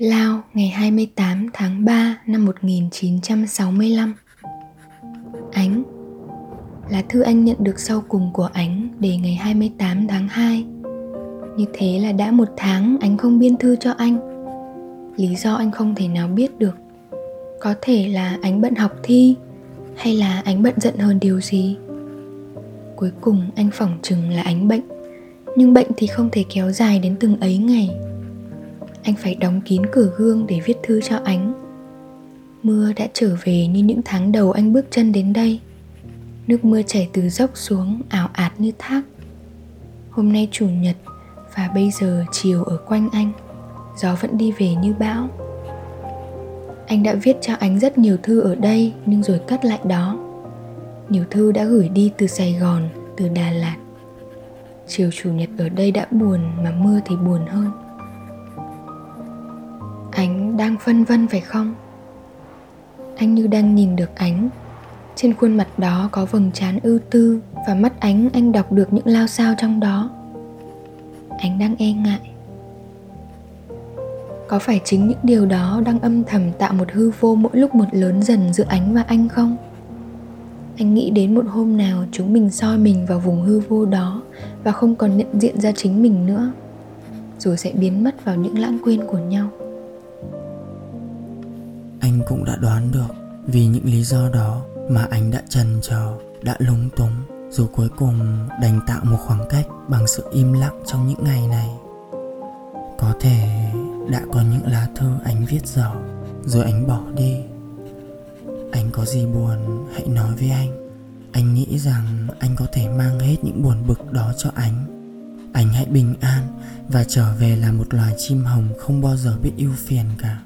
Lao, ngày 28 tháng 3 năm 1965 Ánh. Lá thư anh nhận được sau cùng của Ánh để ngày 28 tháng 2 Như thế là đã một tháng anh không biên thư cho anh. Lý do anh không thể nào biết được. Có thể là Ánh bận học thi, Hay là Ánh bận giận hơn điều gì. Cuối cùng anh phỏng chừng là Ánh bệnh. Nhưng bệnh thì không thể kéo dài đến từng ấy ngày anh phải đóng kín cửa gương để viết thư cho ánh mưa đã trở về như những tháng đầu anh bước chân đến đây. Nước mưa chảy từ dốc xuống, ảo ạt như thác. Hôm nay chủ nhật và bây giờ chiều ở quanh anh, gió vẫn đi về như bão. Anh đã viết cho ánh rất nhiều thư ở đây, nhưng rồi cất lại đó. Nhiều thư đã gửi đi từ sài gòn, từ đà lạt. Chiều chủ nhật ở đây đã buồn mà mưa thì buồn hơn đang phân vân phải không? Anh như đang nhìn được ánh. Trên khuôn mặt đó có vầng trán ưu tư Và mắt ánh anh đọc được những lao sao trong đó. Ánh đang e ngại. Có phải chính những điều đó đang âm thầm tạo một hư vô mỗi lúc một lớn dần giữa ánh và anh không? Anh nghĩ đến một hôm nào chúng mình soi mình vào vùng hư vô đó Và không còn nhận diện ra chính mình nữa. Rồi sẽ biến mất vào những lãng quên của nhau anh cũng đã đoán được vì những lý do đó mà anh đã trần chờ đã lúng túng dù cuối cùng đành tạo một khoảng cách bằng sự im lặng trong những ngày này. Có thể đã có những lá thư anh viết dở, rồi anh bỏ đi. Anh có gì buồn, hãy nói với anh. Anh nghĩ rằng anh có thể mang hết những buồn bực đó cho anh. Anh hãy bình an và trở về là một loài chim hồng không bao giờ biết ưu phiền cả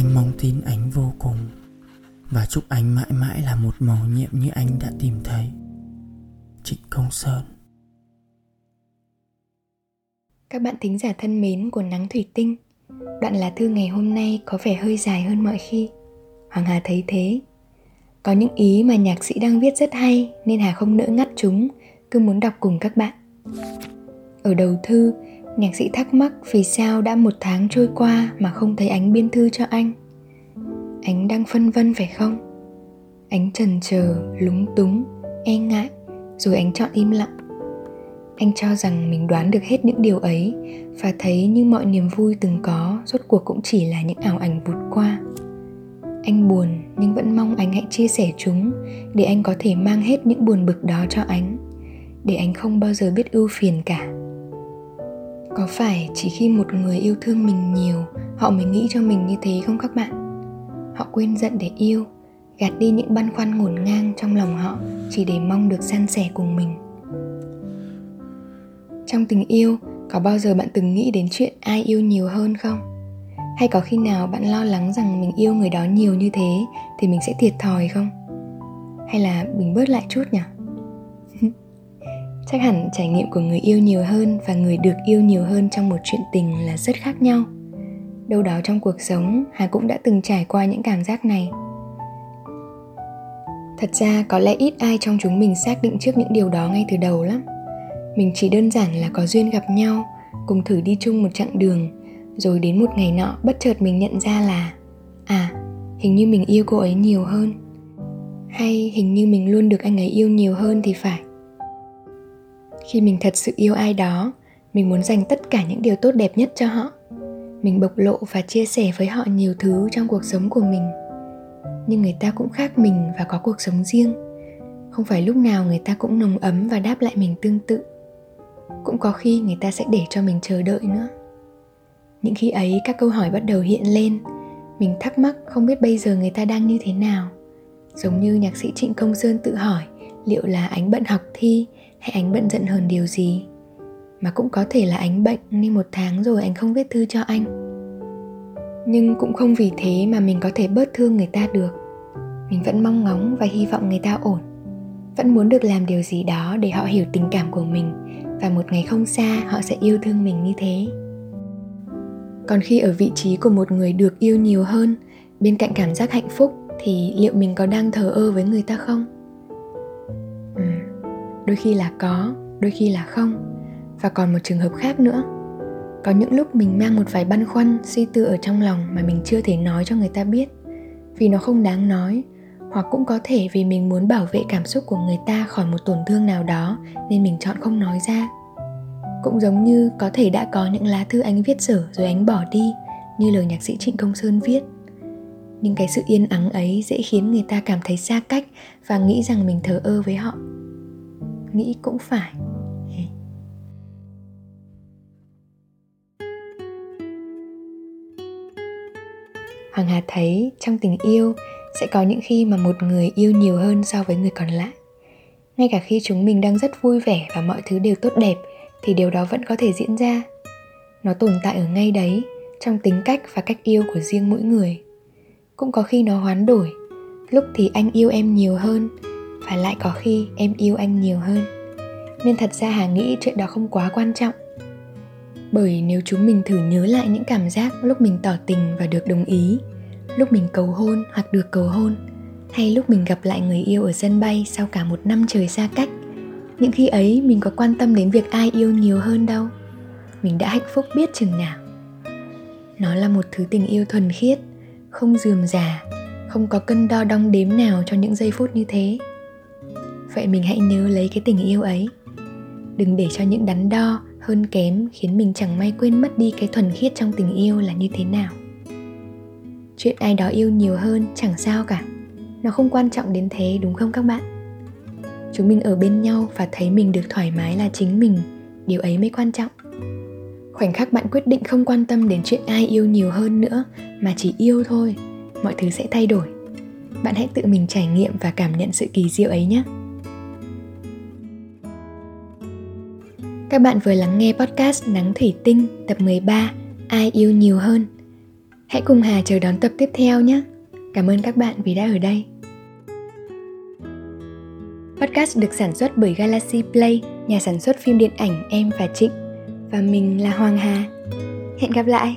anh mong tin ánh vô cùng. Và chúc anh mãi mãi là một màu nhiệm như anh đã tìm thấy. Trịnh công sơn. Các bạn thính giả thân mến của nắng thủy tinh, đoạn lá thư ngày hôm nay có vẻ hơi dài hơn mọi khi. Hoàng hà thấy thế. Có những ý mà nhạc sĩ đang viết rất hay, nên hà không nỡ ngắt chúng. Cứ muốn đọc cùng các bạn. Ở đầu thư Nhạc sĩ thắc mắc vì sao đã một tháng trôi qua mà không thấy ánh biên thư cho anh. Ánh đang phân vân phải không? Ánh trần chờ, lúng túng, e ngại Rồi ánh chọn im lặng. Anh cho rằng mình đoán được hết những điều ấy Và thấy như mọi niềm vui từng có Rốt cuộc cũng chỉ là những ảo ảnh vụt qua. Anh buồn nhưng vẫn mong anh hãy chia sẻ chúng Để anh có thể mang hết những buồn bực đó cho ánh Để anh không bao giờ biết ưu phiền cả có phải chỉ khi một người yêu thương mình nhiều, họ mới nghĩ cho mình như thế không các bạn? Họ quên giận để yêu, gạt đi những băn khoăn ngổn ngang trong lòng họ chỉ để mong được san sẻ cùng mình. Trong tình yêu, có bao giờ bạn từng nghĩ đến chuyện ai yêu nhiều hơn không? Hay có khi nào bạn lo lắng rằng mình yêu người đó nhiều như thế thì mình sẽ thiệt thòi không? Hay là mình bớt lại chút nhỉ? Chắc hẳn trải nghiệm của người yêu nhiều hơn và người được yêu nhiều hơn trong một chuyện tình là rất khác nhau. Đâu đó trong cuộc sống, hà cũng đã từng trải qua những cảm giác này. Thật ra, có lẽ ít ai trong chúng mình xác định trước những điều đó ngay từ đầu lắm. Mình chỉ đơn giản là có duyên gặp nhau, cùng thử đi chung một chặng đường, rồi đến một ngày nọ bất chợt mình nhận ra là à hình như mình yêu cô ấy nhiều hơn. Hay hình như mình luôn được anh ấy yêu nhiều hơn thì phải? Khi mình thật sự yêu ai đó, mình muốn dành tất cả những điều tốt đẹp nhất cho họ. Mình bộc lộ và chia sẻ với họ nhiều thứ trong cuộc sống của mình. Nhưng người ta cũng khác mình và có cuộc sống riêng. Không phải lúc nào người ta cũng nồng ấm và đáp lại mình tương tự. Cũng có khi người ta sẽ để cho mình chờ đợi nữa. Những khi ấy, các câu hỏi bắt đầu hiện lên. Mình thắc mắc không biết bây giờ người ta đang như thế nào. Giống như nhạc sĩ trịnh công sơn tự hỏi, liệu là ánh bận học thi hay anh bận giận hơn điều gì? Mà cũng có thể là anh bệnh nên một tháng rồi anh không viết thư cho anh. Nhưng cũng không vì thế mà mình có thể bớt thương người ta được. Mình vẫn mong ngóng và hy vọng người ta ổn. Vẫn muốn được làm điều gì đó để họ hiểu tình cảm của mình, và một ngày không xa, họ sẽ yêu thương mình như thế. Còn khi ở vị trí của một người được yêu nhiều hơn, bên cạnh cảm giác hạnh phúc, thì liệu mình có đang thờ ơ với người ta không? Đôi khi là có, đôi khi là không. Và còn một trường hợp khác nữa. Có những lúc mình mang một vài băn khoăn, suy tư ở trong lòng mà mình chưa thể nói cho người ta biết. Vì nó không đáng nói, hoặc cũng có thể vì mình muốn bảo vệ cảm xúc của người ta khỏi một tổn thương nào đó nên mình chọn không nói ra. Cũng giống như có thể đã có những lá thư anh viết dở rồi anh bỏ đi, như lời nhạc sĩ trịnh công sơn viết. Nhưng cái sự yên ắng ấy dễ khiến người ta cảm thấy xa cách và nghĩ rằng mình thờ ơ với họ nghĩ cũng phải Hoàng Hà thấy trong tình yêu sẽ có những khi mà một người yêu nhiều hơn so với người còn lại. Ngay cả khi chúng mình đang rất vui vẻ và mọi thứ đều tốt đẹp thì điều đó vẫn có thể diễn ra. Nó tồn tại ở ngay đấy, trong tính cách và cách yêu của riêng mỗi người. Cũng có khi nó hoán đổi, lúc thì anh yêu em nhiều hơn và lại có khi em yêu anh nhiều hơn. Nên thật ra Hà nghĩ chuyện đó không quá quan trọng. Bởi nếu chúng mình thử nhớ lại những cảm giác lúc mình tỏ tình và được đồng ý, lúc mình cầu hôn hoặc được cầu hôn, hay lúc mình gặp lại người yêu ở sân bay sau cả một năm trời xa cách, những khi ấy mình có quan tâm đến việc ai yêu nhiều hơn đâu. Mình đã hạnh phúc biết chừng nào. Nó là một thứ tình yêu thuần khiết, không dườm già, không có cân đo đong đếm nào cho những giây phút như thế vậy mình hãy nhớ lấy cái tình yêu ấy. Đừng để cho những đắn đo, hơn kém khiến mình chẳng may quên mất đi cái thuần khiết trong tình yêu là như thế nào. Chuyện ai đó yêu nhiều hơn chẳng sao cả. Nó không quan trọng đến thế, đúng không các bạn? Chúng mình ở bên nhau và thấy mình được thoải mái là chính mình. Điều ấy mới quan trọng. Khoảnh khắc bạn quyết định không quan tâm đến chuyện ai yêu nhiều hơn nữa, mà chỉ yêu thôi, mọi thứ sẽ thay đổi. Bạn hãy tự mình trải nghiệm và cảm nhận sự kỳ diệu ấy nhé. Các bạn vừa lắng nghe podcast Nắng Thủy Tinh tập 13 Ai yêu nhiều hơn. Hãy cùng Hà chờ đón tập tiếp theo nhé. Cảm ơn các bạn vì đã ở đây. Podcast được sản xuất bởi Galaxy Play, nhà sản xuất phim điện ảnh Em và Trịnh. Và mình là Hoàng Hà. Hẹn gặp lại!